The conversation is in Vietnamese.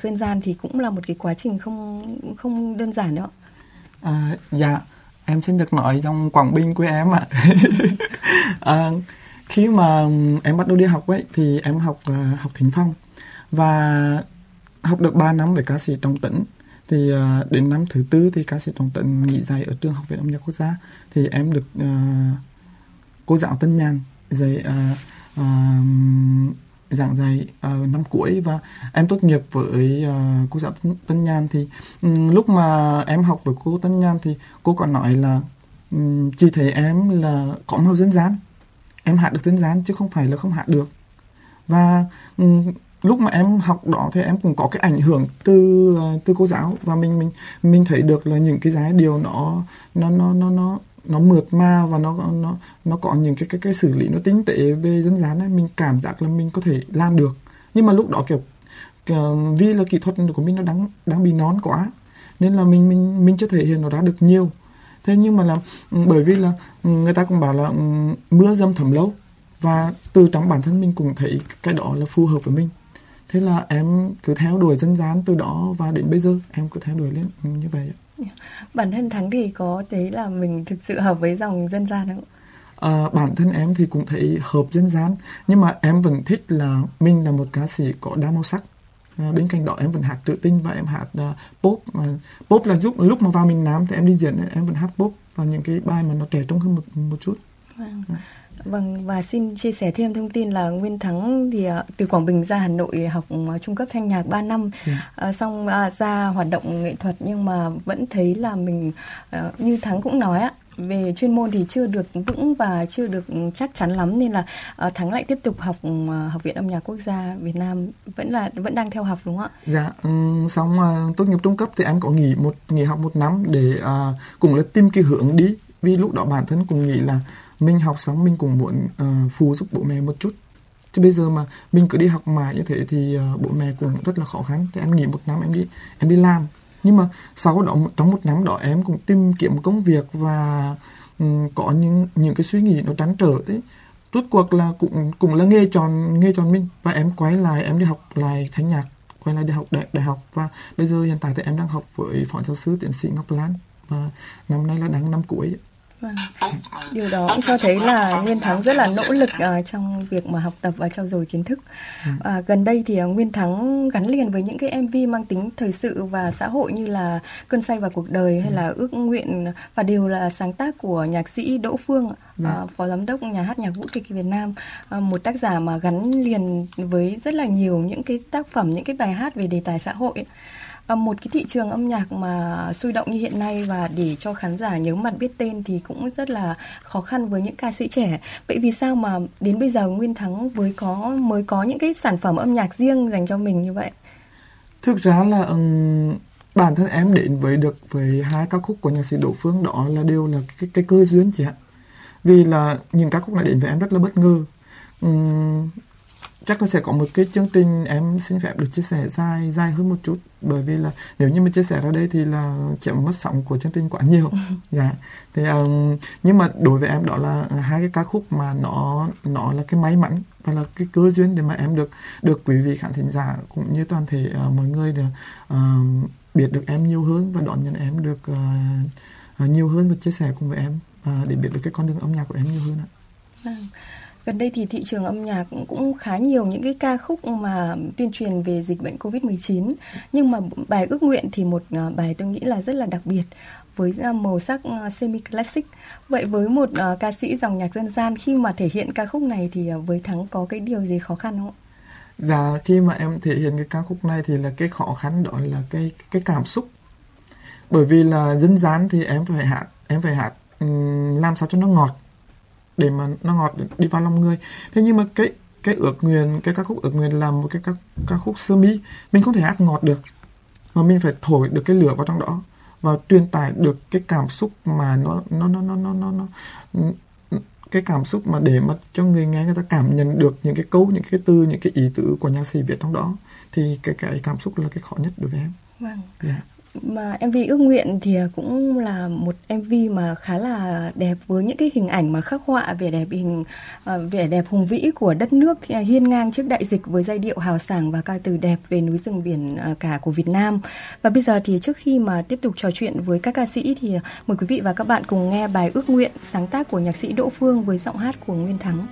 dân gian thì cũng là một cái quá trình không không đơn giản nữa à, dạ em xin được nói trong Quảng Bình quê em ạ. À, khi mà em bắt đầu đi học ấy thì em học uh, học thính phong. Và học được 3 năm với ca sĩ Trọng tỉnh. thì uh, đến năm thứ tư thì ca sĩ Trọng tỉnh nghỉ dạy ở trường học viện âm nhạc quốc gia. Thì em được uh, cô giáo Tân Nhàn dạy uh, uh, giảng dạy uh, năm cuối và em tốt nghiệp với uh, cô giáo Tân Nhan thì um, lúc mà em học với cô Tân Nhan thì cô còn nói là ừ, um, chỉ thấy em là có màu dân gian em hát được dân gian chứ không phải là không hát được. Và um, lúc mà em học đó thì em cũng có cái ảnh hưởng từ uh, từ cô giáo và mình mình mình thấy được là những cái giá điều nó nó nó nó nó nó mượt mà và nó nó nó có những cái cái cái xử lý nó tinh tế về dân gian ấy mình cảm giác là mình có thể làm được. Nhưng mà lúc đó kiểu, kiểu vì là kỹ thuật của mình nó đang đang bị nón quá nên là mình mình mình chưa thể hiện nó ra được nhiều. Thế nhưng mà là ừ, bởi vì là ừ, người ta cũng bảo là ừ, mưa dâm thấm lâu. Và từ trong bản thân mình cũng thấy cái đó là phù hợp với mình. Thế là em cứ theo đuổi dân gian từ đó và đến bây giờ em cứ theo đuổi lên như vậy bản thân thắng thì có thấy là mình thực sự hợp với dòng dân gian không À, bản thân em thì cũng thấy hợp dân gian nhưng mà em vẫn thích là mình là một ca sĩ có đa màu sắc à, bên cạnh đó em vẫn hát trữ tinh và em hát uh, pop mà pop là lúc lúc mà vào miền Nam thì em đi diễn em vẫn hát pop và những cái bài mà nó trẻ trung hơn một một chút. Vâng. À. Vâng và xin chia sẻ thêm thông tin là Nguyên Thắng thì uh, từ Quảng Bình ra Hà Nội học uh, trung cấp thanh nhạc 3 năm. Dạ. uh, xong uh, ra hoạt động nghệ thuật nhưng mà vẫn thấy là mình uh, như Thắng cũng nói á về chuyên môn thì chưa được vững và chưa được chắc chắn lắm nên là uh, Thắng lại tiếp tục học uh, học viện âm nhạc quốc gia Việt Nam vẫn là vẫn đang theo học đúng không ạ? Dạ, um, xong uh, tốt nghiệp trung cấp thì em có nghỉ một nghỉ học một năm để uh, cùng là tìm cái hướng đi vì lúc đó bản thân cũng nghĩ là mình học xong mình cũng muốn uh, phụ giúp bố mẹ một chút. Chứ bây giờ mà mình cứ đi học mãi như thế thì uh, bố mẹ cũng rất là khó khăn. Thì em nghỉ một năm em đi em đi làm. Nhưng mà sau đó trong một năm đó em cũng tìm kiếm công việc và um, có những những cái suy nghĩ nó trăn trở đấy rốt cuộc là cũng cũng là nghề chọn nghề chọn mình. Và em quay lại em đi học lại thanh nhạc quay lại đi học đại, đại học. Và bây giờ hiện tại thì em đang học với phó giáo sư tiến sĩ Ngọc Lan. Và năm nay là đang năm cuối. ấy. Vâng. Điều đó cũng cho thấy là Nguyên Thắng rất là nỗ lực uh, trong việc mà học tập và trau dồi kiến thức. Uh, gần đây thì uh, Nguyên Thắng gắn liền với những cái MV mang tính thời sự và xã hội như là Cơn say vào cuộc đời hay là Ước nguyện và đều là sáng tác của nhạc sĩ Đỗ Phương, uh, phó giám đốc nhà hát nhạc vũ kịch Việt Nam, uh, một tác giả mà gắn liền với rất là nhiều những cái tác phẩm, những cái bài hát về đề tài xã hội. À, một cái thị trường âm nhạc mà sôi động như hiện nay và để cho khán giả nhớ mặt biết tên thì cũng rất là khó khăn với những ca sĩ trẻ. Vậy vì sao mà đến bây giờ Nguyên Thắng với có mới có những cái sản phẩm âm nhạc riêng dành cho mình như vậy? Thực ra là um, bản thân em đến với được với hai ca khúc của nhạc sĩ Đỗ Phương đó là đều là cái, cái cơ duyên chị ạ. Vì là những ca khúc này đến với em rất là bất ngờ. Um, chắc là sẽ có một cái chương trình em xin phép được chia sẻ dài dài hơn một chút bởi vì là nếu như mà chia sẻ ra đây thì là chậm mất sóng của chương trình quá nhiều dạ thì um, nhưng mà đối với em đó là hai cái ca khúc mà nó nó là cái may mắn và là cái cơ duyên để mà em được được quý vị khán thính giả cũng như toàn thể uh, mọi người được uh, biết được em nhiều hơn và đón nhận em được uh, nhiều hơn và chia sẻ cùng với em và để biết được cái con đường âm nhạc của em nhiều hơn ạ. Vâng. Gần đây thì thị trường âm nhạc cũng khá nhiều những cái ca khúc mà tuyên truyền về dịch bệnh Covid-19. Nhưng mà bài ước nguyện thì một à, bài tôi nghĩ là rất là đặc biệt với màu sắc à, semi classic. Vậy với một à, ca sĩ dòng nhạc dân gian khi mà thể hiện ca khúc này thì với Thắng có cái điều gì khó khăn không? Dạ khi mà em thể hiện cái ca khúc này thì là cái khó khăn đó là cái cái cảm xúc. Bởi vì là dân gian thì em phải hát, em phải hát làm sao cho nó ngọt để mà nó ngọt đi vào lòng người. Thế nhưng mà cái cái ước nguyện cái ca khúc ước nguyện làm một cái ca, ca khúc sơ mi. Mình không thể hát ngọt được mà mình phải thổi được cái lửa vào trong đó và truyền tải được cái cảm xúc mà nó nó nó nó nó nó, nó cái cảm xúc mà để mà cho người nghe người ta cảm nhận được những cái câu những cái từ những cái ý tứ của nhạc sĩ việt trong đó thì cái cái cảm xúc là cái khó nhất đối với em. Vâng. Yeah. Mà MV ước nguyện thì à, cũng là một MV mà khá là đẹp với những cái hình ảnh mà khắc họa vẻ đẹp hình à, vẻ đẹp hùng vĩ của đất nước à, hiên ngang trước đại dịch với giai điệu hào sảng và ca từ đẹp về núi rừng biển cả của Việt Nam. Và bây giờ thì trước khi mà tiếp tục trò chuyện với các ca sĩ thì mời quý vị và các bạn cùng nghe bài ước nguyện sáng tác của nhạc sĩ Đỗ Phương với giọng hát của Nguyên Thắng.